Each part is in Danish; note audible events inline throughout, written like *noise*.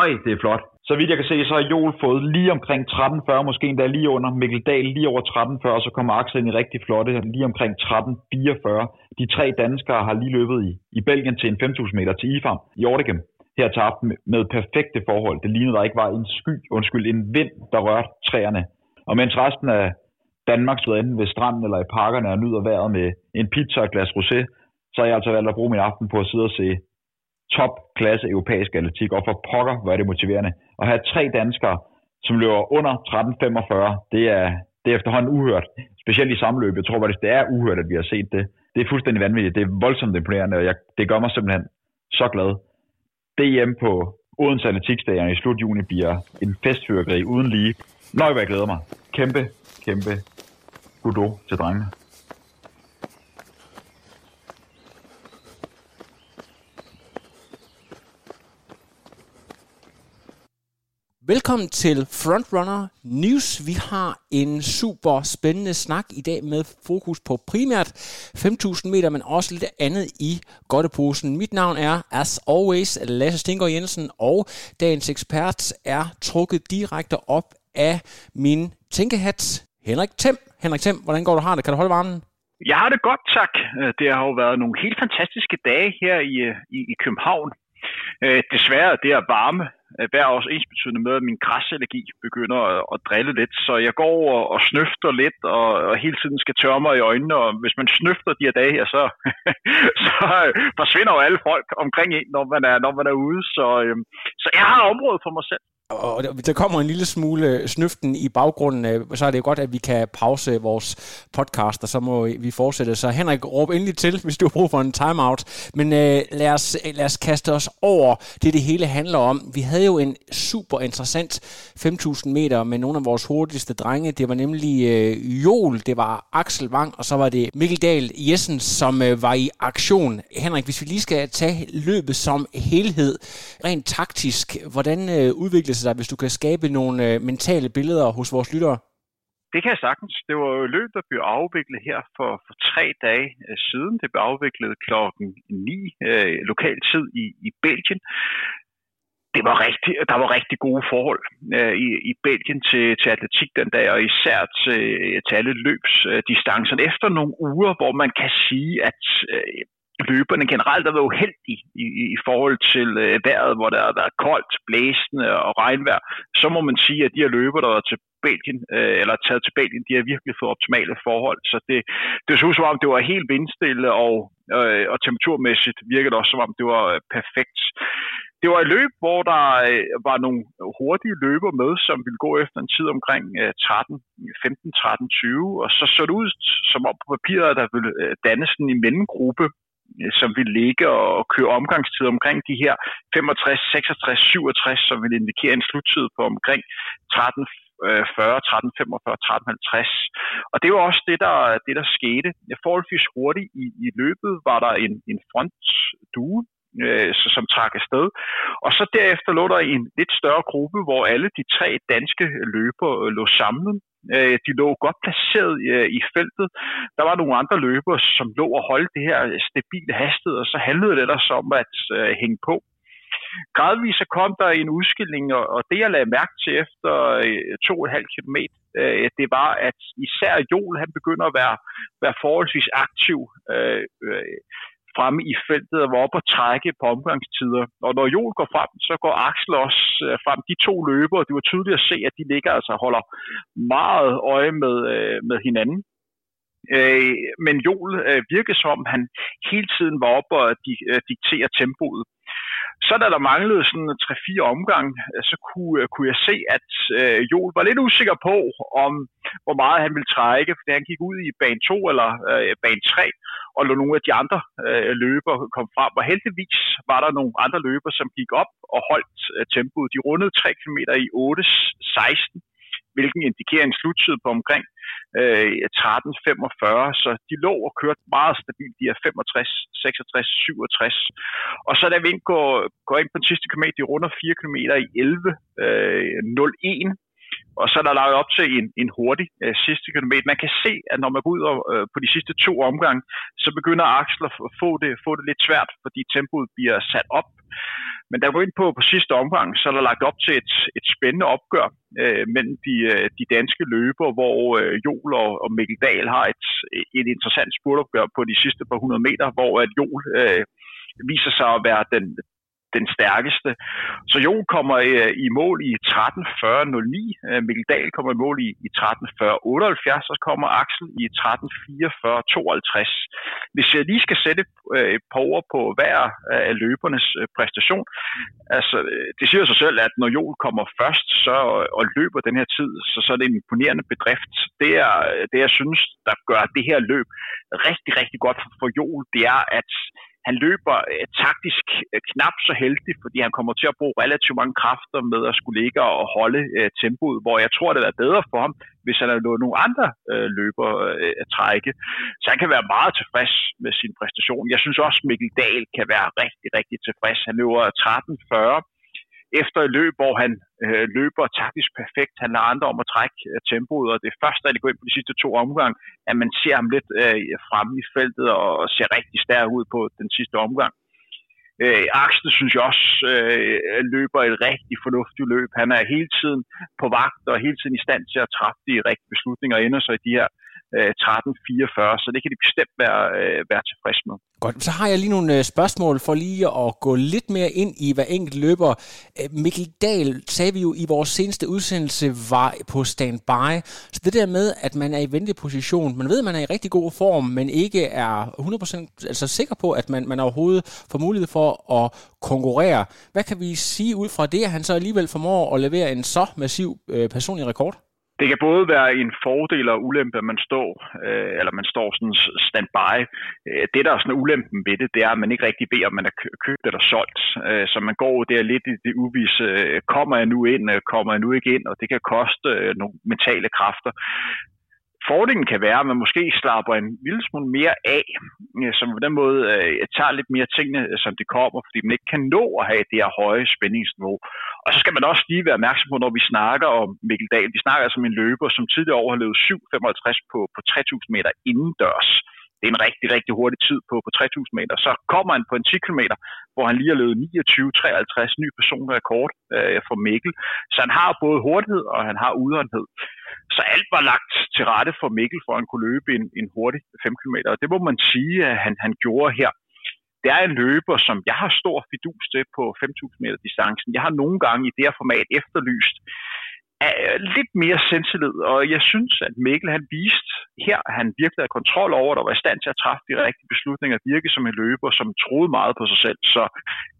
nej, det er flot. Så vidt jeg kan se, så har Joel fået lige omkring 13.40, måske endda lige under. Mikkel Dahl lige over 13.40, og så kommer Axel ind i rigtig flotte, lige omkring 13.44. De tre danskere har lige løbet i, i Belgien til en 5.000 meter til IFAM i Ortegem her til aften med perfekte forhold. Det lignede, der ikke var en sky, undskyld, en vind, der rørte træerne. Og mens resten af Danmark stod enten ved stranden eller i parkerne og nyder vejret med en pizza og et glas rosé, så har jeg altså valgt at bruge min aften på at sidde og se topklasse europæisk atletik, og for pokker, hvor er det motiverende. At have tre danskere, som løber under 13.45, det er, det er efterhånden uhørt. Specielt i samløb. Jeg tror faktisk, det er uhørt, at vi har set det. Det er fuldstændig vanvittigt. Det er voldsomt imponerende, og jeg, det gør mig simpelthen så glad. DM på Odense Atletikstadion i slut juni bliver en festfyrkeri uden lige. Nøj, hvor jeg glæder mig. Kæmpe, kæmpe kudo til drengene. Velkommen til Frontrunner News. Vi har en super spændende snak i dag med fokus på primært 5.000 meter, men også lidt andet i godteposen. Mit navn er, as always, Lasse Stinker Jensen, og dagens ekspert er trukket direkte op af min tænkehat, Henrik Tem. Henrik Tem, hvordan går du har det? Kan du holde varmen? Jeg har det godt, tak. Øh, det har jo været nogle helt fantastiske dage her i, øh, i, i København. Øh, desværre, det er varme Øh, hver også ensbetydende med, at min græsallergi begynder at, at drille lidt. Så jeg går og, og snøfter lidt, og, og hele tiden skal tørre mig i øjnene. Og hvis man snøfter de her dage her, så, *laughs* så øh, forsvinder jo alle folk omkring en, når man er, når man er ude. Så, øh, så jeg har området for mig selv og der kommer en lille smule øh, snøften i baggrunden, øh, så er det jo godt, at vi kan pause vores podcast, og så må vi fortsætte. Så Henrik, råb endelig til, hvis du har brug for en timeout. Men øh, lad, os, øh, lad os kaste os over det, det hele handler om. Vi havde jo en super interessant 5.000 meter med nogle af vores hurtigste drenge. Det var nemlig øh, Jol, det var Axel Wang, og så var det Mikkel Dahl Jessen, som øh, var i aktion. Henrik, hvis vi lige skal tage løbet som helhed, rent taktisk, hvordan øh, til dig, hvis du kan skabe nogle øh, mentale billeder hos vores lyttere? Det kan jeg sagtens. Det var jo løb, der blev afviklet her for, for tre dage øh, siden. Det blev afviklet klokken 9 øh, lokal tid i, i Belgien. Det var rigtig, der var rigtig gode forhold øh, i, i Belgien til, til atletik den dag, og især til, øh, til alle løbsdistancerne. Efter nogle uger, hvor man kan sige, at øh, løberne generelt har været uheldige i, i, i forhold til øh, vejret, hvor der har været koldt, blæsende og regnvejr, så må man sige, at de her løber, der er til Belgien, øh, eller taget til Belgien, de har virkelig fået optimale forhold. Så det, det så ud som om, det var helt vindstille, og, øh, og temperaturmæssigt virkede det også som om, det var øh, perfekt. Det var et løb, hvor der øh, var nogle hurtige løber med, som ville gå efter en tid omkring øh, 13, 15, 13, 20, og så så det ud som om på papiret, der ville øh, dannes en mellemgruppe som vil ligge og køre omgangstid omkring de her 65, 66, 67, som vil indikere en sluttid på omkring 13, 40, 13, 45, 13, 50. Og det var også det, der, det, der skete. Forholdsvis hurtigt i, i løbet var der en, en frontdue, øh, som trak afsted. Og så derefter lå der en lidt større gruppe, hvor alle de tre danske løber lå samlet. Øh, de lå godt placeret øh, i feltet. Der var nogle andre løbere, som lå og holdt det her stabile hastighed, og så handlede det ellers om at øh, hænge på. Gradvist så kom der en udskilling, og det jeg lagde mærke til efter øh, to og halv kilometer, øh, det var, at især Joel han begynder at være, være forholdsvis aktiv øh, fremme i feltet og var oppe og trække på omgangstider. Og når Jol går frem, så går Axel også øh, frem. De to løbere, det var tydeligt at se, at de ligger altså holder meget øje med, øh, med hinanden. Øh, men Jol øh, virkede som han hele tiden var oppe og diktere tempoet. Så da der manglede sådan 3-4 omgang, øh, så kunne, øh, kunne jeg se, at øh, Joel var lidt usikker på, om hvor meget han ville trække, fordi han gik ud i bane 2 eller øh, bane 3, og lå nogle af de andre øh, løber kom frem. Og heldigvis var der nogle andre løber, som gik op og holdt øh, tempoet. De rundede 3 km i 8.16, hvilken indikerer en sluttid på omkring øh, 13.45, så de lå og kørte meget stabilt, de er 65, 66, 67. Og så da vi går, går ind på den sidste kilometer, de runder 4 km i 11.01, øh, og så er der lavet op til en, en hurtig øh, sidste kilometer. Man kan se, at når man går ud og, øh, på de sidste to omgange, så begynder Axel at få det, få det lidt svært, fordi tempoet bliver sat op. Men der går ind på, på sidste omgang, så er der lagt op til et, et spændende opgør øh, mellem de, øh, de danske løber, hvor øh, Jol og, og Mikkel Dahl har et, et interessant spurtopgør på de sidste par hundrede meter, hvor at Jol øh, viser sig at være den, den stærkeste. Så Jo kommer øh, i mål i 13.40.09, øh, Mikkel Dahl kommer i mål i, i 13.40.78, så kommer Axel i 13.44.52. Hvis jeg lige skal sætte øh, et par ord på hver øh, af løbernes øh, præstation, altså øh, det siger sig selv, at når Joel kommer først så, øh, og løber den her tid, så, så er det en imponerende bedrift. Det er det, jeg synes, der gør det her løb rigtig, rigtig godt for, for Joel, det er, at han løber øh, taktisk øh, knap så heldig, fordi han kommer til at bruge relativt mange kræfter med at skulle ligge og holde øh, tempoet, hvor jeg tror, det er bedre for ham, hvis han har nogle andre øh, løber øh, at trække. Så han kan være meget tilfreds med sin præstation. Jeg synes også, Mikkel Dahl kan være rigtig, rigtig tilfreds. Han løber 13.40 efter et løb, hvor han øh, løber taktisk perfekt. Han lader andre om at trække øh, tempoet, og det er først, da de går ind på de sidste to omgang, at man ser ham lidt øh, fremme i feltet og ser rigtig stærk ud på den sidste omgang. Øh, Axel synes jeg også øh, løber et rigtig fornuftigt løb. Han er hele tiden på vagt og hele tiden i stand til at træffe de rigtige beslutninger og ender så i de her Øh, 1344, så det kan de bestemt være, øh, være tilfreds med. Godt, så har jeg lige nogle øh, spørgsmål for lige at gå lidt mere ind i hvad enkelt løber. Øh, Mikkel Dahl, sagde vi jo i vores seneste udsendelse, var på standby. Så det der med, at man er i venteposition, man ved, at man er i rigtig god form, men ikke er 100% altså sikker på, at man, man overhovedet får mulighed for at konkurrere. Hvad kan vi sige ud fra det, at han så alligevel formår at levere en så massiv øh, personlig rekord? Det kan både være en fordel og ulempe, at man står, øh, eller man står sådan standby. Øh, det, der er sådan ulempen ved det, det er, at man ikke rigtig ved, om man er købt eller solgt. Øh, så man går der lidt i det uvisse. Øh, kommer jeg nu ind? Øh, kommer jeg nu ikke ind? Og det kan koste øh, nogle mentale kræfter. Fordelen kan være, at man måske slapper en lille smule mere af, øh, som på den måde øh, tager lidt mere tingene, øh, som det kommer, fordi man ikke kan nå at have det her høje spændingsniveau. Og så skal man også lige være opmærksom på, når vi snakker om Mikkel Dahl. Vi snakker altså om en løber, som tidligere år har løbet 7,55 på, på 3.000 meter indendørs. Det er en rigtig, rigtig hurtig tid på, på 3.000 meter. Så kommer han på en 10 km, hvor han lige har løbet 29-53 ny personrekord øh, for Mikkel. Så han har både hurtighed, og han har udholdenhed. Så alt var lagt til rette for Mikkel, for at han kunne løbe en, en hurtig 5 km. Og det må man sige, at han, han gjorde her det er en løber, som jeg har stor fidus til på 5.000 meter distancen. Jeg har nogle gange i det her format efterlyst lidt mere selvtillid, og jeg synes, at Mikkel han viste her, at han virkelig havde kontrol over, at var i stand til at træffe de rigtige beslutninger, virke som en løber, som troede meget på sig selv. Så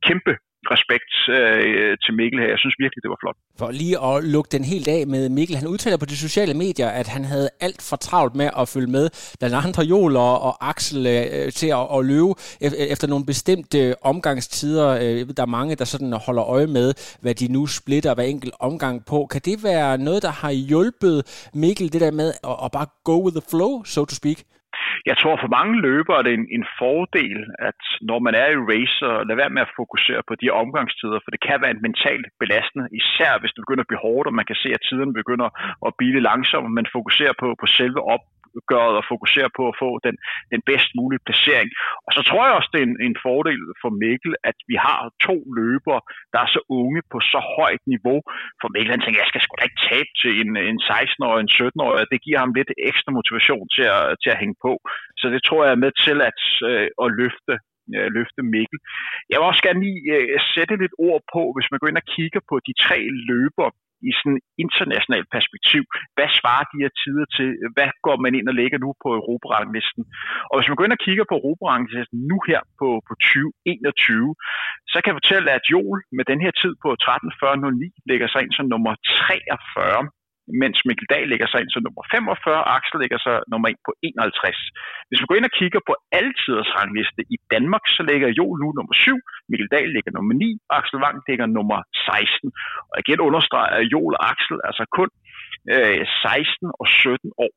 kæmpe respekt øh, til Mikkel her. Jeg synes virkelig, det var flot. For lige at lukke den helt af med Mikkel, han udtaler på de sociale medier, at han havde alt for travlt med at følge med blandt andre Joel og, og Axel øh, til at, at løbe e-, e-, efter nogle bestemte øh, omgangstider. Øh, der er mange, der sådan holder øje med, hvad de nu splitter hver enkelt omgang på. Kan det være noget, der har hjulpet Mikkel, det der med at, at bare go with the flow, so to speak? Jeg tror for mange løbere er det en, en fordel, at når man er i racer, lad være med at fokusere på de omgangstider, for det kan være en mentalt belastende, især hvis det begynder at blive hårdt, og man kan se, at tiden begynder at blive langsomt, Man fokuserer på, på selve op, gøre og fokusere på at få den, den bedst mulige placering. Og så tror jeg også, det er en, en fordel for Mikkel, at vi har to løbere, der er så unge på så højt niveau. For Mikkel han tænker, jeg skal sgu da ikke tabe til en, en 16-årig en 17-årig. Det giver ham lidt ekstra motivation til at, til at hænge på. Så det tror jeg er med til at, øh, at løfte øh, løfte Mikkel. Jeg vil også gerne lige øh, sætte lidt ord på, hvis man går ind og kigger på de tre løber, i sådan internationalt perspektiv. Hvad svarer de her tider til? Hvad går man ind og lægger nu på Europaranglisten? Og hvis man går ind og kigger på Europaranglisten nu her på, på 2021, så kan jeg fortælle, at Joel med den her tid på 13.40.09 lægger sig ind som nummer 43 mens Mikkel Dahl ligger sig ind til nummer 45, Axel ligger sig nummer 1 på 51. Hvis vi går ind og kigger på altiders rangliste i Danmark, så ligger Joel nu nummer 7, Mikkel Dahl ligger nummer 9, Axel Wang ligger nummer 16. Og igen understreger, at Joel og Axel altså kun øh, 16 og 17 år.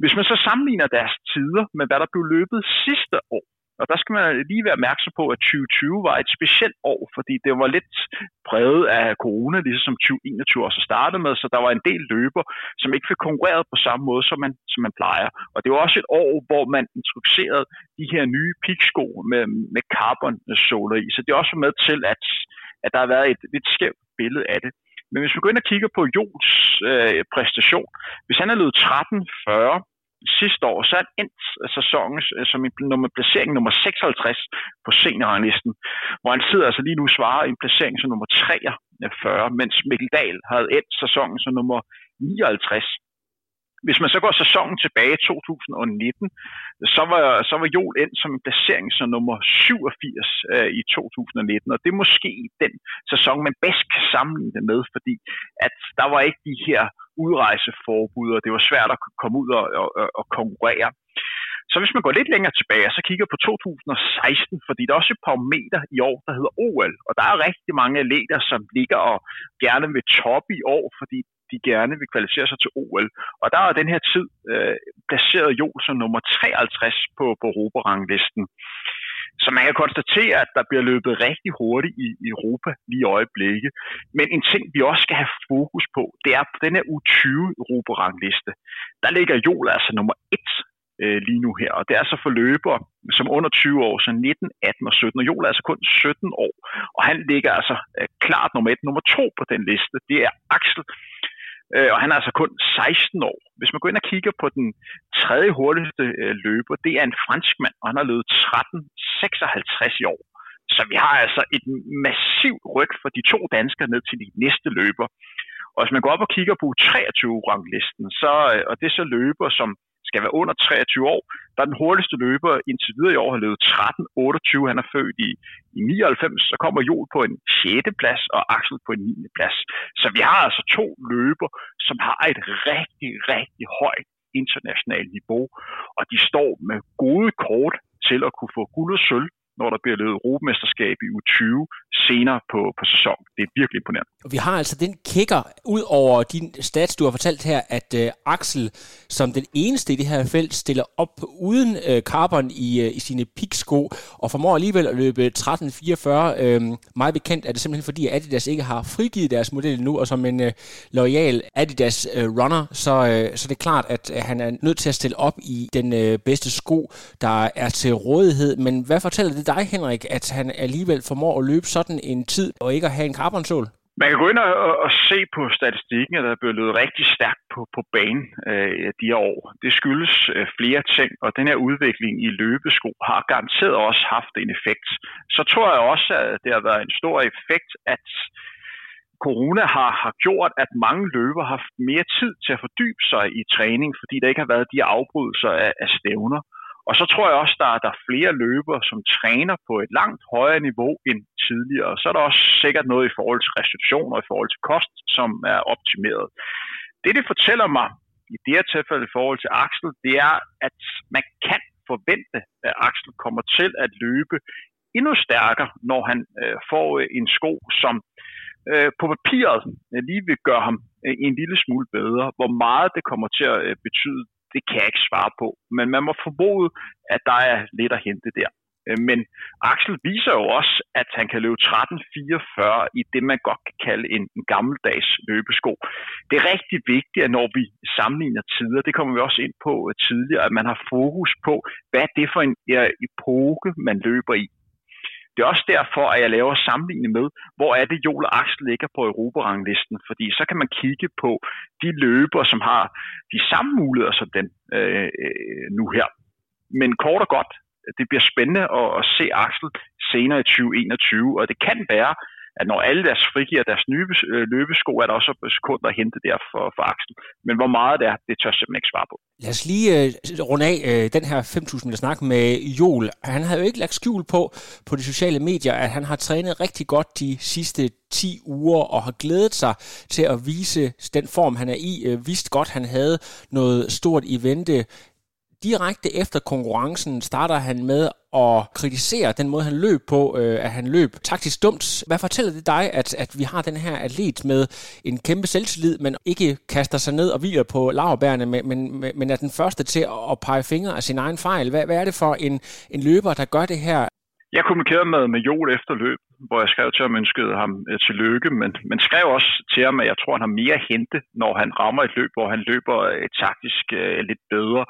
Hvis man så sammenligner deres tider med, hvad der blev løbet sidste år, og der skal man lige være opmærksom på, at 2020 var et specielt år, fordi det var lidt præget af corona, ligesom 2021 også startede med, så der var en del løber, som ikke fik konkurreret på samme måde, som man, som man plejer. Og det var også et år, hvor man introducerede de her nye piksko med, med carbon-såler i, så det er også med til, at at der har været et lidt skævt billede af det. Men hvis vi går ind og kigger på Jons øh, præstation, hvis han er løbet 13.40 sidste år, så er endt altså sæsonen øh, som en nummer, placering nummer 56 på seniorranglisten, hvor han sidder altså lige nu svarer en placering som nummer 43, mens Mikkel Dahl havde endt sæsonen som nummer 59. Hvis man så går sæsonen tilbage i 2019, så var, så var Jol endt som en placering som nummer 87 øh, i 2019, og det er måske den sæson, man bedst kan sammenligne det med, fordi at der var ikke de her udrejseforbud, og det var svært at komme ud og, og, og konkurrere. Så hvis man går lidt længere tilbage, så kigger på 2016, fordi der er også et par meter i år, der hedder OL, og der er rigtig mange atleter, som ligger og gerne vil toppe i år, fordi de gerne vil kvalificere sig til OL. Og der er den her tid øh, placeret jo som nummer 53 på, på Europa-ranglisten. Så man kan konstatere, at der bliver løbet rigtig hurtigt i Europa lige i øjeblikket. Men en ting, vi også skal have fokus på, det er på den her U20 Europa-rangliste. Der ligger Jol altså nummer 1 øh, lige nu her. Og det er så for løbere som under 20 år, så 19, 18 og 17. Og Joel er altså kun 17 år. Og han ligger altså øh, klart nummer 1. Nummer 2 på den liste, det er Axel Øh, og han er altså kun 16 år. Hvis man går ind og kigger på den tredje hurtigste øh, løber, det er en franskmand, og han har løbet 13.56 i år. Så vi har altså et massivt ryg for de to danskere ned til de næste løber. Og hvis man går op og kigger på 23-ranglisten, så, øh, og det er så løber, som skal være under 23 år. Der er den hurtigste løber indtil videre i år, har løbet 13.28. Han er født i, i 99. Så kommer Jol på en 6. plads og Axel på en 9. plads. Så vi har altså to løber, som har et rigtig, rigtig højt internationalt niveau, og de står med gode kort til at kunne få guld og sølv når der bliver løbet europamesterskab i U20 senere på, på sæsonen. Det er virkelig imponerende. Vi har altså den kigger ud over din stats, du har fortalt her, at uh, Axel som den eneste i det her felt stiller op uden uh, carbon i, uh, i sine piksko og formår alligevel at løbe 13.44. Uh, øhm, meget bekendt er det simpelthen fordi Adidas ikke har frigivet deres model nu, og som en uh, loyal Adidas uh, runner, så, uh, så det er klart, at uh, han er nødt til at stille op i den uh, bedste sko, der er til rådighed. Men hvad fortæller det dig, Henrik, at han alligevel formår at løbe sådan en tid, og ikke at have en carbonsål? Man kan gå ind og, og se på statistikken, at der er blevet løbet rigtig stærkt på, på banen øh, de her år. Det skyldes øh, flere ting, og den her udvikling i løbesko har garanteret også haft en effekt. Så tror jeg også, at det har været en stor effekt, at corona har, har gjort, at mange løber har haft mere tid til at fordybe sig i træning, fordi der ikke har været de afbrydelser af, af stævner. Og så tror jeg også, der er, der er flere løbere, som træner på et langt højere niveau end tidligere. Så er der også sikkert noget i forhold til restriktioner og i forhold til kost, som er optimeret. Det, det fortæller mig i det her tilfælde i forhold til Axel, det er, at man kan forvente, at Axel kommer til at løbe endnu stærkere, når han øh, får øh, en sko, som øh, på papiret øh, lige vil gøre ham øh, en lille smule bedre. Hvor meget det kommer til at øh, betyde, det kan jeg ikke svare på. Men man må formode, at der er lidt at hente der. Øh, men Axel viser jo også, at han kan løbe 13.44 i det, man godt kan kalde en, en gammeldags løbesko. Det er rigtig vigtigt, at når vi sammenligner tider, det kommer vi også ind på øh, tidligere, at man har fokus på, hvad er det for en epoke, man løber i. Det er også derfor, at jeg laver sammenligning med, hvor er det Joel Axel ligger på Europaranglisten, fordi så kan man kigge på de løber, som har de samme muligheder som den øh, øh nu her. Men kort og godt, det bliver spændende at, at se Axel senere i 2021, og det kan være, at når alle deres frigiver deres nye øh, løbesko, er der også sekunder at hente der for, for Axel. Men hvor meget det er, det tør jeg simpelthen ikke svare på. Lad os lige uh, runde af uh, den her 5.000 meter snak med Joel. Han har jo ikke lagt skjul på, på de sociale medier, at han har trænet rigtig godt de sidste 10 uger og har glædet sig til at vise den form, han er i. Uh, vist godt, han havde noget stort i vente direkte efter konkurrencen starter han med at kritisere den måde, han løb på, øh, at han løb taktisk dumt. Hvad fortæller det dig, at, at vi har den her atlet med en kæmpe selvtillid, men ikke kaster sig ned og hviler på laverbærene, men, men, men er den første til at pege fingre af sin egen fejl? Hvad, hvad er det for en, en løber, der gør det her? Jeg kommunikerede med, med Joel efter løb, hvor jeg skrev til ham, ønskede ham øh, til lykke, men, men skrev også til ham, at jeg tror, han har mere at hente, når han rammer et løb, hvor han løber øh, taktisk øh, lidt bedre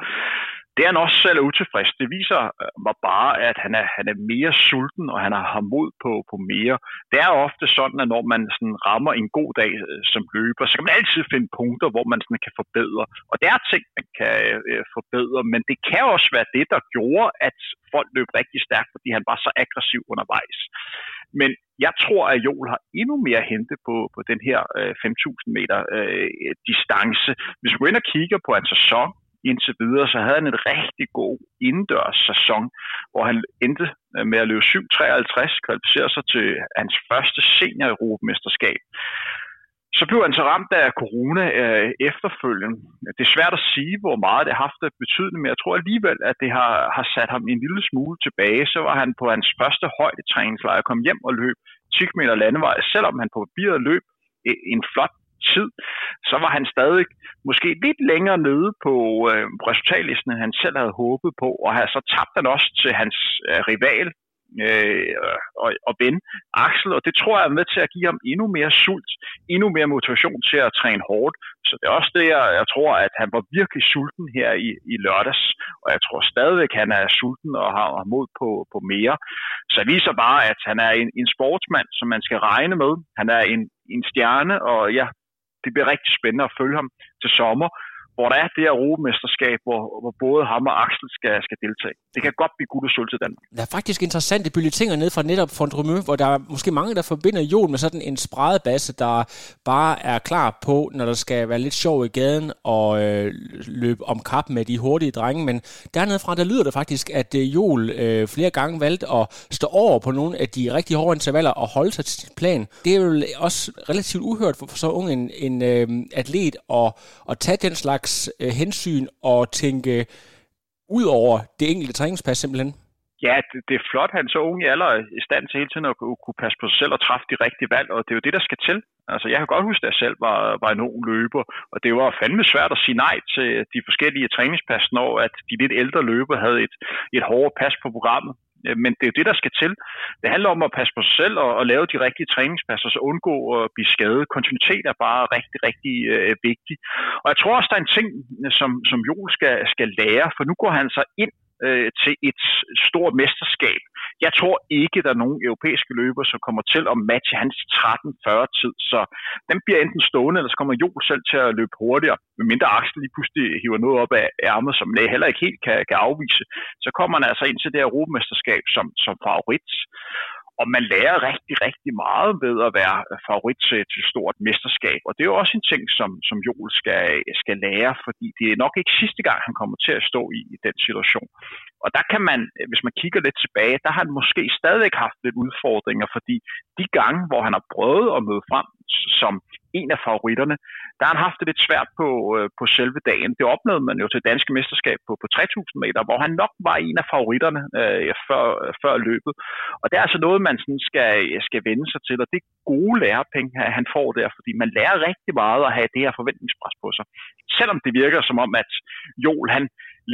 det er han også selv er utilfreds. Det viser øh, mig bare, at han er, han er mere sulten, og han har mod på, på mere. Det er ofte sådan, at når man sådan rammer en god dag øh, som løber, så kan man altid finde punkter, hvor man sådan kan forbedre. Og der er ting, man kan øh, øh, forbedre, men det kan også være det, der gjorde, at folk løb rigtig stærkt, fordi han var så aggressiv undervejs. Men jeg tror, at Joel har endnu mere at hente på, på den her øh, 5.000 meter øh, distance. Hvis vi går ind og kigger på hans sæson indtil videre, så havde han en rigtig god indendørs sæson, hvor han endte med at løbe 7.53, kvalificerede sig til hans første senior-europamesterskab. Så blev han så ramt af corona øh, efterfølgende. Det er svært at sige, hvor meget det har haft betydning, men jeg tror alligevel, at det har, har sat ham en lille smule tilbage. Så var han på hans første højdetræningslejr, kom hjem og løb 10 meter landevej, selvom han på papiret løb en flot tid, så var han stadig måske lidt længere nede på, øh, resultatlisten, end han selv havde håbet på, og havde så tabt han også til hans øh, rival, øh, og, og ven, Axel, og det tror jeg er med til at give ham endnu mere sult, endnu mere motivation til at træne hårdt. Så det er også det, jeg, jeg tror, at han var virkelig sulten her i, i lørdags, og jeg tror stadigvæk, han er sulten og har, har mod på, på mere. Så det viser bare, at han er en, en sportsmand, som man skal regne med. Han er en, en stjerne, og ja, det bliver rigtig spændende at følge ham til sommer hvor der er det her europamesterskab, hvor, hvor både ham og Axel skal, skal deltage. Det kan godt blive guld og sølv til Danmark. Der er faktisk interessante bulletiner ned fra netop Fondremø, hvor der er måske mange, der forbinder jul med sådan en spredebasse, der bare er klar på, når der skal være lidt sjov i gaden og øh, løbe om kap med de hurtige drenge. Men dernede fra, der lyder det faktisk, at øh, Jol øh, flere gange valgte at stå over på nogle af de rigtig hårde intervaller og holde sig til sin plan. Det er jo også relativt uhørt for, for så ung en, en øh, atlet at, at tage den slags slags øh, hensyn og tænke ud over det enkelte træningspas simpelthen? Ja, det, det er flot, han så unge i alder i stand til hele tiden at kunne, passe på sig selv og træffe de rigtige valg, og det er jo det, der skal til. Altså, jeg kan godt huske, at jeg selv var, var en ung løber, og det var fandme svært at sige nej til de forskellige træningspas, når at de lidt ældre løber havde et, et hårdere pas på programmet. Øh, men det er jo det, der skal til. Det handler om at passe på sig selv og, og lave de rigtige træningspasser, så undgå at blive skadet. Kontinuitet er bare rigtig, rigtig øh, vigtig. Og jeg tror også, der er en ting, som, som Joel skal, skal lære, for nu går han så ind øh, til et stort mesterskab. Jeg tror ikke, der er nogen europæiske løber, som kommer til at matche hans 13-40 tid, så den bliver enten stående, eller så kommer Joel selv til at løbe hurtigere, medmindre Axel lige pludselig hiver noget op af ærmet, som læge heller ikke helt kan, kan afvise. Så kommer han altså ind til det her europamesterskab som, som favorit og man lærer rigtig, rigtig meget ved at være favorit til, til stort mesterskab. Og det er jo også en ting, som, som Joel skal, skal lære, fordi det er nok ikke sidste gang, han kommer til at stå i, i den situation. Og der kan man, øh, hvis man kigger lidt tilbage, der har han måske stadigvæk haft lidt udfordringer, fordi de gange, hvor han har prøvet at møde frem som en af favoritterne, der har han haft det lidt svært på, øh, på selve dagen. Det oplevede man jo til danske mesterskab på, på 3000 meter, hvor han nok var en af favoritterne øh, før, før løbet. Og det er altså noget, man sådan skal, skal vende sig til, og det er gode lærepenge, han får der, fordi man lærer rigtig meget at have det her forventningspres på sig. Selvom det virker som om, at Joel han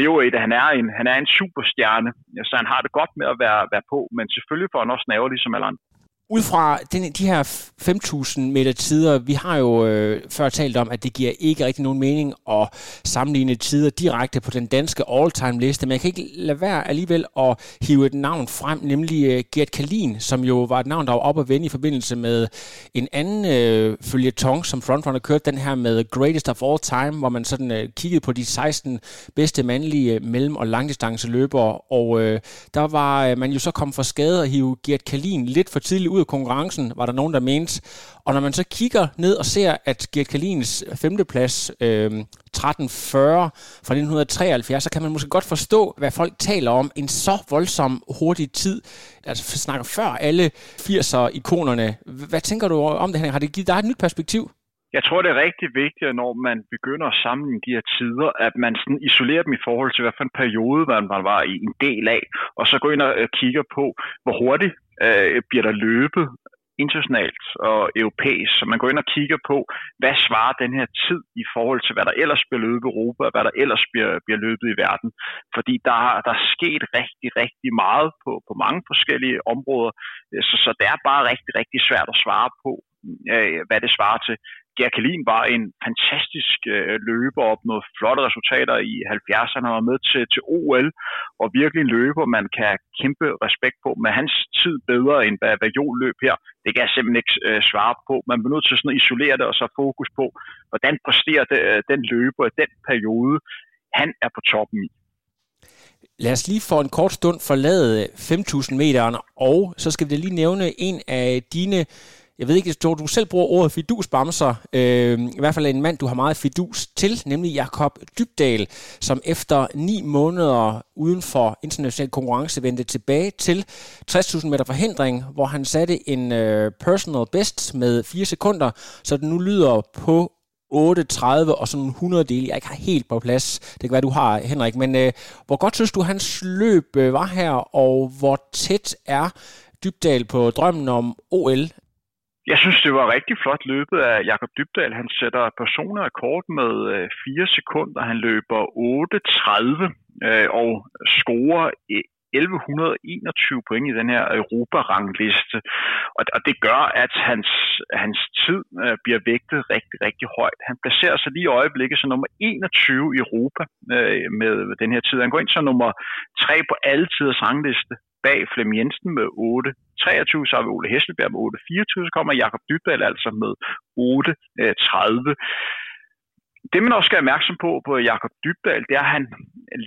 lever i det, han er en, han er en superstjerne, så han har det godt med at være, være på, men selvfølgelig får han også naver ligesom alle andre. Ud fra den, de her 5.000 meter tider, vi har jo øh, før talt om, at det giver ikke rigtig nogen mening at sammenligne tider direkte på den danske all-time liste, men jeg kan ikke lade være alligevel at hive et navn frem, nemlig øh, Gert Kalin, som jo var et navn, der var op og vende i forbindelse med en anden øh, følgetong, som frontrunner kørte, den her med Greatest of All Time, hvor man sådan øh, kiggede på de 16 bedste mandlige øh, mellem- og langdistanceløbere, og øh, der var øh, man jo så kom for skade at hive Gert Kalin lidt for tidligt ud af konkurrencen, var der nogen, der mente. Og når man så kigger ned og ser, at Gert Kalins femteplads, øh, 1340 fra 1973, så kan man måske godt forstå, hvad folk taler om. En så voldsom hurtig tid. Altså snakker før alle 80'er-ikonerne. Hvad tænker du om det, her? Har det givet dig et nyt perspektiv? Jeg tror, det er rigtig vigtigt, når man begynder at sammenligne de her tider, at man sådan isolerer dem i forhold til, hvad for en periode man var i en del af, og så går ind og øh, kigger på, hvor hurtigt øh, bliver der løbet internationalt og europæisk, så man går ind og kigger på, hvad svarer den her tid i forhold til, hvad der ellers bliver løbet i Europa, og hvad der ellers bliver, bliver løbet i verden. Fordi der, der er sket rigtig, rigtig meget på, på mange forskellige områder, så, så det er bare rigtig, rigtig svært at svare på, øh, hvad det svarer til. Gerkelin var en fantastisk øh, løber, opnået flotte resultater i 70'erne, og var med til, til OL, og virkelig en løber, man kan kæmpe respekt på. Med hans tid bedre, end hvad, hvad Jol løb her, det kan jeg simpelthen ikke øh, svare på. Man bliver nødt til sådan at isolere det, og så fokus på, hvordan præsterer det, øh, den løber i den periode, han er på toppen i. Lad os lige for en kort stund forlade 5.000 meterne, og så skal vi lige nævne en af dine, jeg ved ikke, jeg du selv bruger ordet fidusbamser, øh, i hvert fald en mand, du har meget fidus til, nemlig Jakob Dybdal, som efter ni måneder uden for international konkurrence vendte tilbage til 60.000 meter forhindring, hvor han satte en øh, personal best med 4 sekunder, så det nu lyder på 8.30 og sådan 100 dele, jeg ikke har helt på plads. Det kan være, du har, Henrik. Men øh, hvor godt synes du, hans løb øh, var her, og hvor tæt er Dybdal på drømmen om OL? Jeg synes, det var rigtig flot løbet af Jakob Dybdal. Han sætter personrekord med øh, 4 sekunder. Han løber 8.30 øh, og scorer øh, 1121 point i den her Europa-rangliste. Og, og det gør, at hans, hans tid øh, bliver vægtet rigtig, rigtig højt. Han placerer sig lige i øjeblikket som nummer 21 i Europa øh, med den her tid. Han går ind som nummer 3 på alle tiders rangliste bag Flem Jensen med 8 23, så har vi Ole Hesselberg med 8 24, så kommer Jakob Dybdal altså med 8 30 øh, det man også skal være opmærksom på på Jakob Dybdal, det er, at han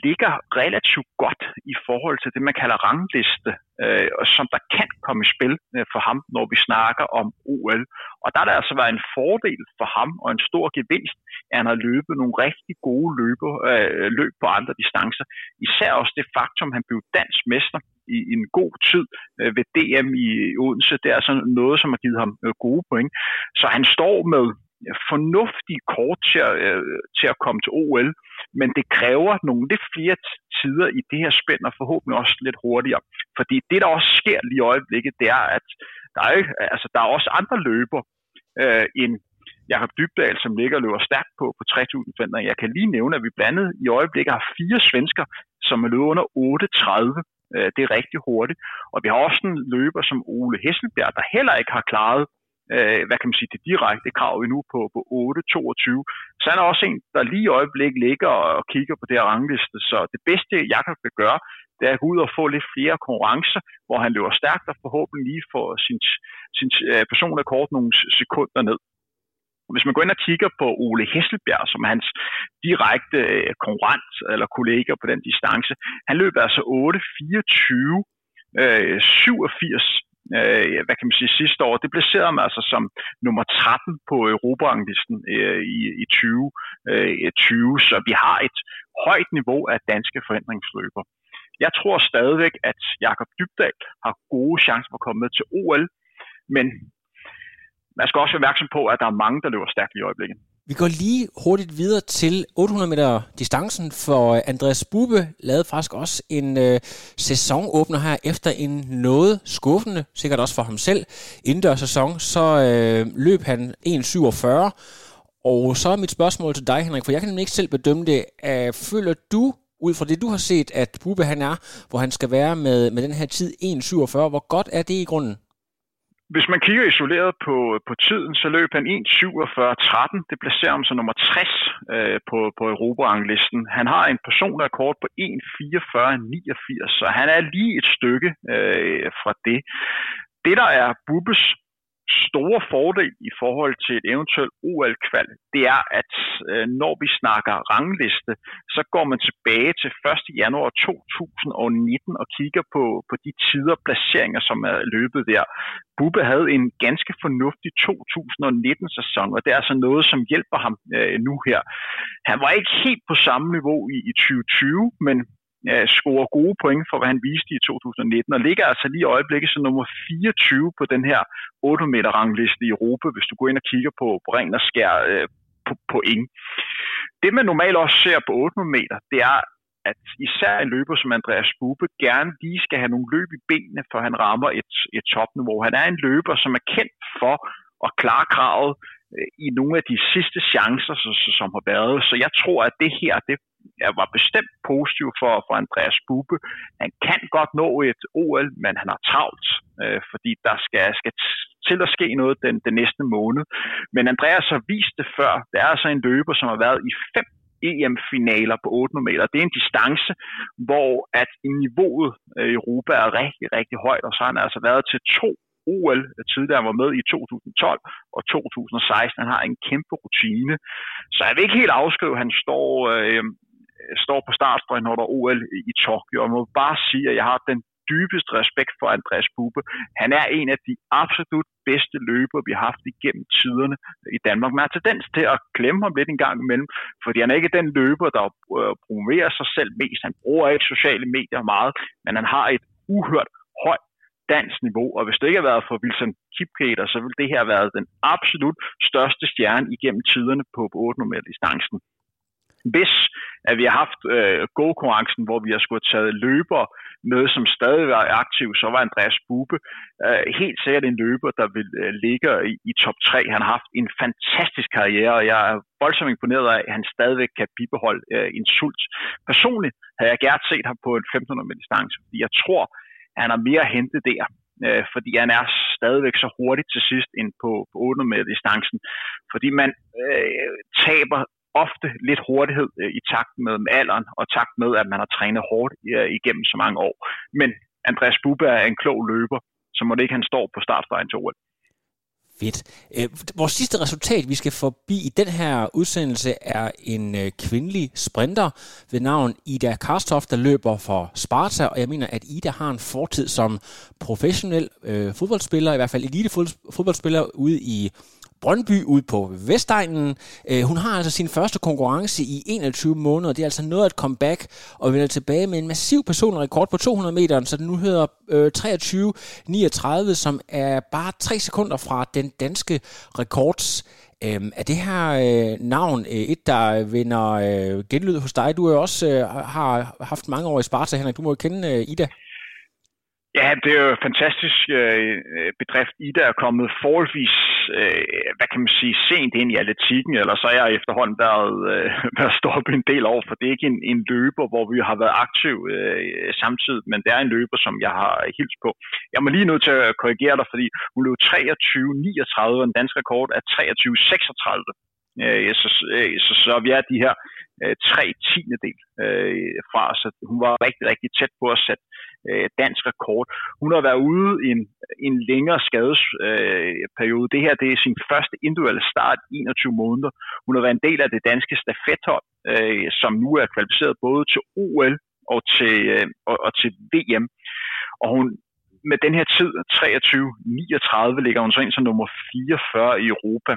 ligger relativt godt i forhold til det, man kalder rangliste, øh, som der kan komme i spil øh, for ham, når vi snakker om OL. Og der har der altså været en fordel for ham og en stor gevinst, at han har løbet nogle rigtig gode løber, øh, løb på andre distancer. Især også det faktum, at han blev dansk mester i, i en god tid øh, ved DM i Odense. Det er altså noget, som har givet ham øh, gode point. Så han står med fornuftig kort til at, øh, til at komme til OL, men det kræver nogle lidt flere tider i det her spænd, og forhåbentlig også lidt hurtigere. Fordi det, der også sker lige i øjeblikket, det er, at der er, altså, der er også andre løber øh, end Jakob Dybdal, som ligger og løber stærkt på, på 3.000 forandringer. Jeg kan lige nævne, at vi blandet i øjeblikket har fire svensker, som er løbet under 8.30. Øh, det er rigtig hurtigt. Og vi har også en løber som Ole Hesselbjerg, der heller ikke har klaret øh, hvad kan man sige, det direkte krav endnu på, på 8-22. Så han er også en, der lige i øjeblikket ligger og kigger på det her rangliste. Så det bedste, jeg kan gøre, det er at gå ud og få lidt flere konkurrencer, hvor han løber stærkt og forhåbentlig lige får sin, sin øh, personlige kort nogle sekunder ned. Hvis man går ind og kigger på Ole Hesselbjerg, som er hans direkte øh, konkurrent eller kollega på den distance, han løb altså 8.24, øh, 87 øh, hvad kan man sige, sidste år, det placerede mig altså som nummer 13 på Europaranglisten øh, i, i 2020, øh, 20, så vi har et højt niveau af danske forhindringsløber. Jeg tror stadigvæk, at Jakob Dybdal har gode chancer for at komme med til OL, men man skal også være opmærksom på, at der er mange, der løber stærkt i øjeblikket. Vi går lige hurtigt videre til 800 meter distancen, for øh, Andreas Bube lavede faktisk også en øh, sæsonåbner her efter en noget skuffende, sikkert også for ham selv, indendørs sæson. Så øh, løb han 1,47. Og så er mit spørgsmål til dig, Henrik, for jeg kan nemlig ikke selv bedømme det. Øh, føler du, ud fra det du har set, at Bube han er, hvor han skal være med, med den her tid 1,47, hvor godt er det i grunden? Hvis man kigger isoleret på, på tiden, så løb han 1.47.13. Det placerer ham som nummer 60 øh, på, på Europa-ranglisten. Han har en personrekord på 1.44.89, så han er lige et stykke øh, fra det. Det, der er Bubbes store fordel i forhold til et eventuelt OL-kval, det er, at øh, når vi snakker rangliste, så går man tilbage til 1. januar 2019 og kigger på, på de tider og placeringer, som er løbet der. Bubbe havde en ganske fornuftig 2019-sæson, og det er altså noget, som hjælper ham øh, nu her. Han var ikke helt på samme niveau i, i 2020, men øh, scorer gode point for, hvad han viste i 2019, og ligger altså lige i øjeblikket som nummer 24 på den her 8 meter rangliste i Europa, hvis du går ind og kigger på, på ren og skær øh, på, point. Det man normalt også ser på 800 meter, det er, at især en løber som Andreas Bube gerne lige skal have nogle løb i benene, for han rammer et, et topniveau. Han er en løber, som er kendt for at klare kravet øh, i nogle af de sidste chancer, som, som har været. Så jeg tror, at det her, det jeg var bestemt positiv for, for Andreas Bube. Han kan godt nå et OL, men han har travlt, øh, fordi der skal, skal til at ske noget den, den næste måned. Men Andreas har vist det før. Det er altså en løber, som har været i fem EM-finaler på 800 meter. Det er en distance, hvor at niveauet øh, i Europa er rigtig, rigtig højt, og så har han altså været til to OL øh, tidligere. Han var med i 2012 og 2016. Han har en kæmpe rutine. Så jeg vil ikke helt afskrive, at han står, øh, Øh, står på startstregen, når der er OL i Tokyo. Og må bare sige, at jeg har den dybeste respekt for Andreas Bube. Han er en af de absolut bedste løbere, vi har haft igennem tiderne i Danmark. Man har tendens til at klemme ham lidt en gang imellem, fordi han er ikke den løber, der øh, promoverer sig selv mest. Han bruger ikke sociale medier meget, men han har et uhørt højt dansk niveau, og hvis det ikke havde været for Wilson Kipketer, så ville det her have været den absolut største stjerne igennem tiderne på 800 meter distancen. Hvis at vi har haft øh, go-konkurrencen, hvor vi har skulle taget løber med, som stadig var aktiv, så var Andreas Bube øh, helt sikkert en løber, der vil øh, ligge i, i top 3. Han har haft en fantastisk karriere, og jeg er voldsomt imponeret af, at han stadigvæk kan bibeholde øh, en sult. Personligt havde jeg gerne set ham på en 1500 meter distance, fordi jeg tror, at han har mere at hente der øh, fordi han er stadigvæk så hurtig til sidst ind på, på 800 meter distancen. Fordi man øh, taber ofte lidt hurtighed øh, i takt med, med alderen, og takt med, at man har trænet hårdt øh, igennem så mange år. Men Andreas Bube er en klog løber, så må det ikke han står på startstregen til OL. Fedt. Øh, vores sidste resultat, vi skal forbi i den her udsendelse, er en øh, kvindelig sprinter ved navn Ida Karstoff, der løber for Sparta, og jeg mener, at Ida har en fortid som professionel øh, fodboldspiller, i hvert fald elite fodboldspiller ude i Brøndby ud på Vestegnen. Øh, hun har altså sin første konkurrence i 21 måneder. Det er altså noget at komme back og vende tilbage med en massiv personrekord på 200 meter, så den nu hedder øh, 23.39, som er bare 3 sekunder fra den danske rekords. Øhm, er det her øh, navn øh, et, der vinder øh, genlyd hos dig? Du er også øh, har haft mange år i Sparta, Henrik. Du må jo kende øh, Ida. Ja, det er jo en fantastisk øh, bedrift. Ida er kommet forholdsvis, øh, hvad kan man sige, sent ind i atletikken, eller så er jeg efterhånden været, øh, *laughs* været stoppet en del over, for det er ikke en, en løber, hvor vi har været aktiv øh, samtidig, men det er en løber, som jeg har hils på. Jeg må lige nødt til at korrigere dig, fordi hun løb 23.39, og den danske rekord er 23.36. Øh, så, øh, så, så vi er de her øh, tre tiendedel øh, fra, så hun var rigtig, rigtig tæt på at sætte øh, dansk rekord. Hun har været ude i en, en længere skadesperiode. Øh, det her det er sin første individuelle start i 21 måneder. Hun har været en del af det danske stafethold, øh, som nu er kvalificeret både til OL og til, øh, og, og til VM. Og hun, med den her tid, 23-39, ligger hun så ind som nummer 44 i Europa.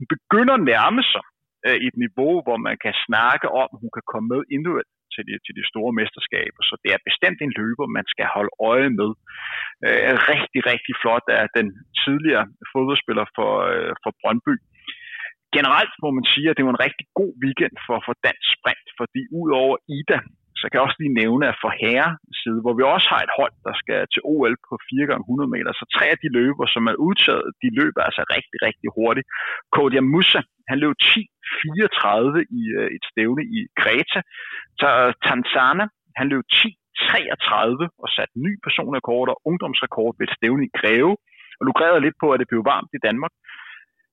Hun begynder at nærme sig øh, et niveau, hvor man kan snakke om, at hun kan komme med individuelt til de, til de store mesterskaber. Så det er bestemt en løber, man skal holde øje med. Øh, rigtig, rigtig flot er den tidligere fodboldspiller for, øh, for Brøndby. Generelt må man sige, at det var en rigtig god weekend for, for dansk sprint, fordi udover Ida, så kan jeg også lige nævne, at for herre side, hvor vi også har et hold, der skal til OL på 4 x 100 meter, så tre af de løber, som er udtaget, de løber altså rigtig, rigtig hurtigt. Kodia Musa, han løb 10.34 i uh, et stævne i Greta. Så Tanzana, han løb 10.33 og satte ny personrekord og ungdomsrekord ved et stævne i Greve. Og lukrerede lidt på, at det blev varmt i Danmark.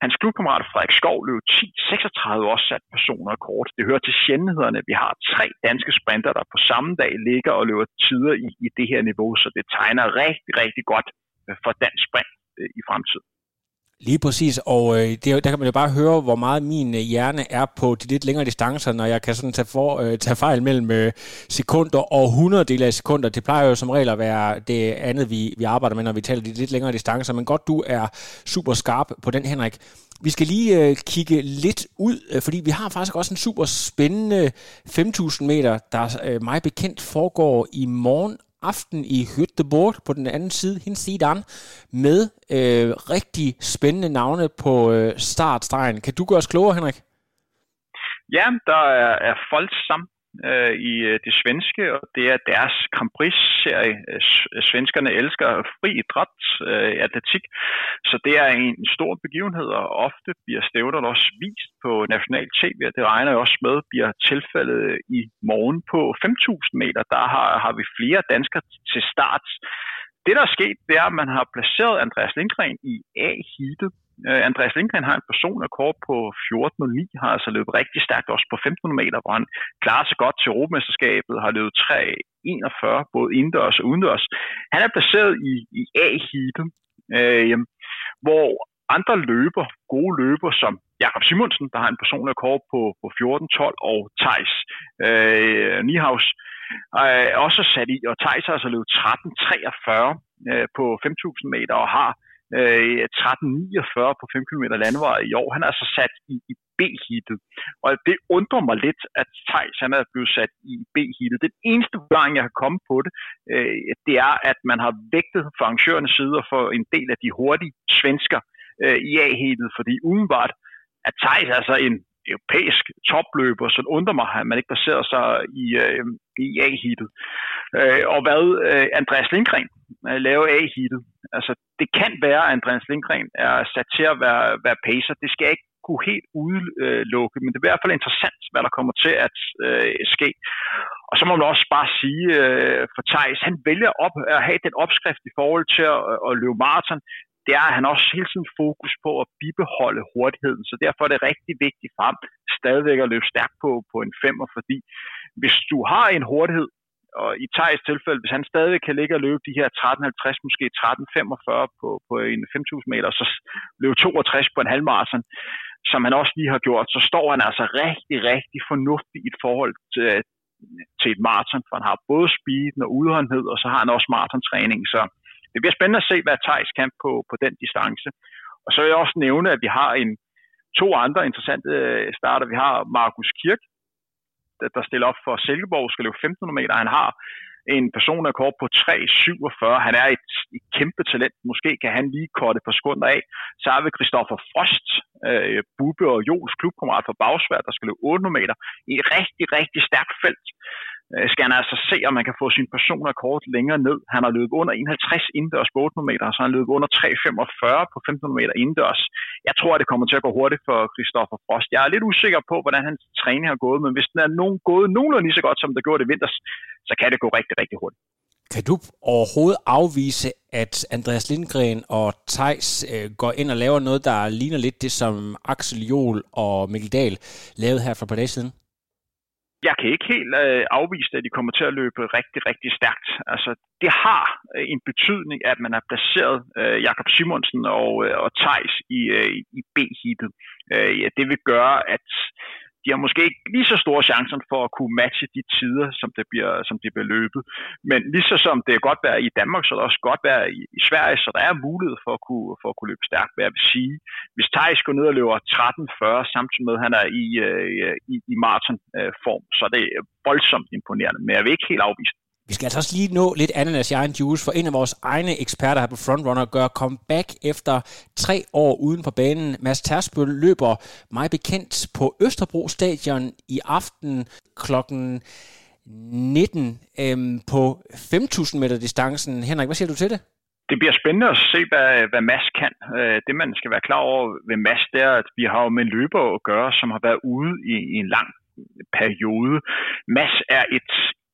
Hans klubkammerat Frederik Skov løb 10-36 også sat personer kort. Det hører til sjældenhederne. Vi har tre danske sprinter, der på samme dag ligger og løber tider i, i det her niveau, så det tegner rigtig, rigtig godt øh, for dansk sprint øh, i fremtiden. Lige præcis, og øh, det, der kan man jo bare høre, hvor meget min øh, hjerne er på de lidt længere distancer, når jeg kan sådan tage, for, øh, tage fejl mellem øh, sekunder og hundreddele af sekunder. Det plejer jo som regel at være det andet, vi, vi arbejder med, når vi taler de lidt længere distancer. Men godt, du er super skarp på den, Henrik. Vi skal lige øh, kigge lidt ud, øh, fordi vi har faktisk også en super spændende 5.000 meter, der øh, meget bekendt foregår i morgen aften i Hyttebord på den anden side, Hinsidan, med øh, rigtig spændende navne på øh, startstregen. Kan du gøre os klogere, Henrik? Ja, der er, er Folsam øh, i øh, det svenske, og det er deres Grand Prix-serie. Øh, øh, svenskerne elsker fri idræt, øh, atletik, så det er en stor begivenhed, og ofte bliver stævnerne også vist på national tv, og det regner jeg også med, bliver tilfældet i morgen på 5.000 meter. Der har, har vi flere danskere til start. Det, der er sket, det er, at man har placeret Andreas Lindgren i A-heatet, Øh, Andreas Lindgren har en personrekord på 14.09, har altså løbet rigtig stærkt også på 1500 meter, hvor han klarer sig godt til Europamesterskabet, har løbet 3.41 både indendørs og udendørs. Han er placeret i, i A-heatet, øh, hvor andre løber, gode løber som Jakob Simonsen, der har en personlig kort på, på 14.12, og Thijs øh, Nihaus øh, er også sat i, og Thijs har altså løbet 13.43 øh, på 5.000 meter og har øh, 13.49 på 5 km landevej i år. Han er altså sat i, i B-heatet. Og det undrer mig lidt, at Thijs han er blevet sat i B-heatet. Den eneste forklaring, jeg har kommet på det, øh, det er, at man har vægtet fra arrangørernes side for en del af de hurtige svensker øh, i A-heatet, fordi udenbart at Thijs er altså en europæisk topløber, så det undrer mig, at man ikke baserer sig i, øh, i A-heatet. Øh, og hvad øh, Andreas Lindgren øh, laver A-heatet, altså det kan være, at Andreas Lindgren er sat til at være, være pacer. Det skal jeg ikke kunne helt udelukke, men det er i hvert fald interessant, hvad der kommer til at øh, ske. Og så må man også bare sige øh, for Thijs, han vælger op, at have den opskrift i forhold til at, at løbe maraton, det er, at han også hele tiden fokus på at bibeholde hurtigheden. Så derfor er det rigtig vigtigt for ham stadigvæk at løbe stærkt på, på en femmer, fordi hvis du har en hurtighed, og i Thijs tilfælde, hvis han stadig kan ligge og løbe de her 13.50, måske 13.45 på, på en 5.000 meter, så løbe 62 på en halvmarathon, som han også lige har gjort, så står han altså rigtig, rigtig fornuftigt i et forhold til, til et maraton, for han har både speeden og udholdenhed, og så har han også maratontræning, så det bliver spændende at se, hvad Thijs kan på, på den distance. Og så vil jeg også nævne, at vi har en to andre interessante øh, starter. Vi har Markus Kirk, der der stiller op for Silkeborg, skal løbe 1500 meter. Han har en person, af kort på 3,47. Han er et, et kæmpe talent. Måske kan han lige korte et par sekunder af. Så har vi Christoffer Frost, øh, Bube og Jols klubkammerat fra Bagsvær, der skal løbe 800 meter i et rigtig, rigtig stærkt felt. Øh, skal han altså se, om man kan få sin personrekord længere ned. Han har løbet under 51 indendørs på 800 meter, så han løbet under 3,45 på 1500 meter indendørs. Jeg tror, at det kommer til at gå hurtigt for Christoffer Frost. Jeg er lidt usikker på, hvordan hans træning har gået, men hvis den er nogen, gået nogenlunde lige så godt, som det gjorde det vinters, så kan det gå rigtig, rigtig hurtigt. Kan du overhovedet afvise, at Andreas Lindgren og Tejs øh, går ind og laver noget, der ligner lidt det, som Axel Jol og Mikkel Dahl lavede her for et par dage siden? Jeg kan ikke helt øh, afvise, at de kommer til at løbe rigtig, rigtig stærkt. Altså, det har øh, en betydning, at man har placeret øh, Jakob Simonsen og, øh, og Tejs i, øh, i B-heatet. Øh, ja, det vil gøre, at de har måske ikke lige så store chancer for at kunne matche de tider, som det bliver, som det bliver løbet. Men lige så som det er godt være i Danmark, så er det også godt være i, i Sverige, så der er mulighed for at kunne, for at kunne løbe stærkt. Hvad jeg vil sige, hvis Thijs går ned og løber 13.40, samtidig med at han er i, øh, i, i maratonform, så er det voldsomt imponerende. Men jeg vil ikke helt afvise det. Vi skal altså også lige nå lidt ananas i egen juice, for en af vores egne eksperter her på Frontrunner gør comeback efter tre år uden på banen. Mads Tersbøl løber mig bekendt på Østerbro Stadion i aften klokken 19 øhm, på 5.000 meter distancen. Henrik, hvad siger du til det? Det bliver spændende at se, hvad, hvad Mads kan. Øh, det, man skal være klar over ved Mads, det er, at vi har jo med en løber at gøre, som har været ude i, i en lang periode. Mads er et,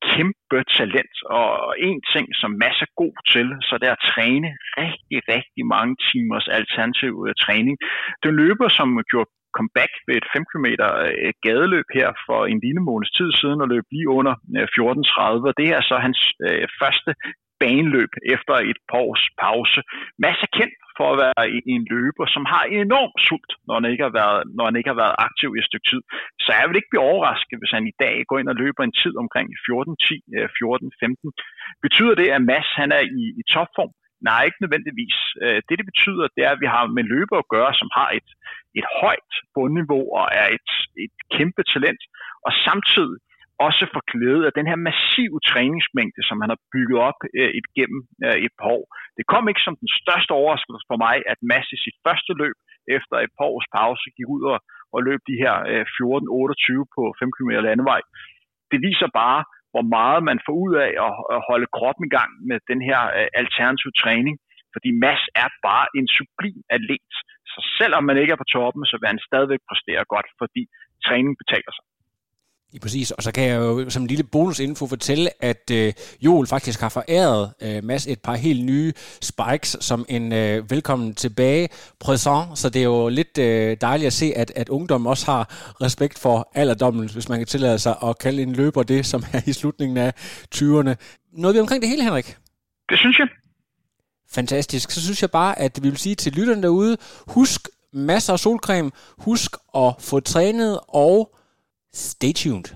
kæmpe talent, og en ting, som Mads er god til, så det er at træne rigtig, rigtig mange timers alternativ øh, træning. Den løber, som gjorde comeback ved et 5 km øh, gadeløb her for en lille måneds tid siden og løb lige under øh, 14.30. Det er så hans øh, første baneløb efter et par års pause. Mads er kendt for at være en løber, som har enorm sult, når han ikke har været, når han ikke har været aktiv i et stykke tid. Så jeg vil ikke blive overrasket, hvis han i dag går ind og løber en tid omkring 14-10, 14-15. Øh, betyder det, at Mads han er i, i topform? Nej, ikke nødvendigvis. Øh, det, det betyder, det er, at vi har med løber at gøre, som har et, et højt bundniveau og er et, et kæmpe talent, og samtidig også får glæde af den her massive træningsmængde, som han har bygget op øh, et, gennem øh, et par år. Det kom ikke som den største overraskelse for mig, at Mads i sit første løb efter et par års pause gik ud og, og løb de her øh, 14-28 på 5 km landevej. det viser bare, hvor meget man får ud af at, at holde kroppen i gang med den her øh, alternative træning. Fordi Mads er bare en sublim atlet. Så selvom man ikke er på toppen, så vil han stadigvæk præstere godt, fordi træning betaler sig. Ja, præcis, og så kan jeg jo som en lille bonusinfo fortælle, at øh, Joel faktisk har foræret øh, Mads et par helt nye spikes som en øh, velkommen tilbage present, så det er jo lidt øh, dejligt at se, at, at ungdommen også har respekt for alderdommen, hvis man kan tillade sig at kalde en løber det, som er i slutningen af 20'erne. Noget vi omkring det hele, Henrik? Det synes jeg. Fantastisk. Så synes jeg bare, at vi vil sige til lytterne derude, husk masser af solcreme, husk at få trænet og Stay tuned.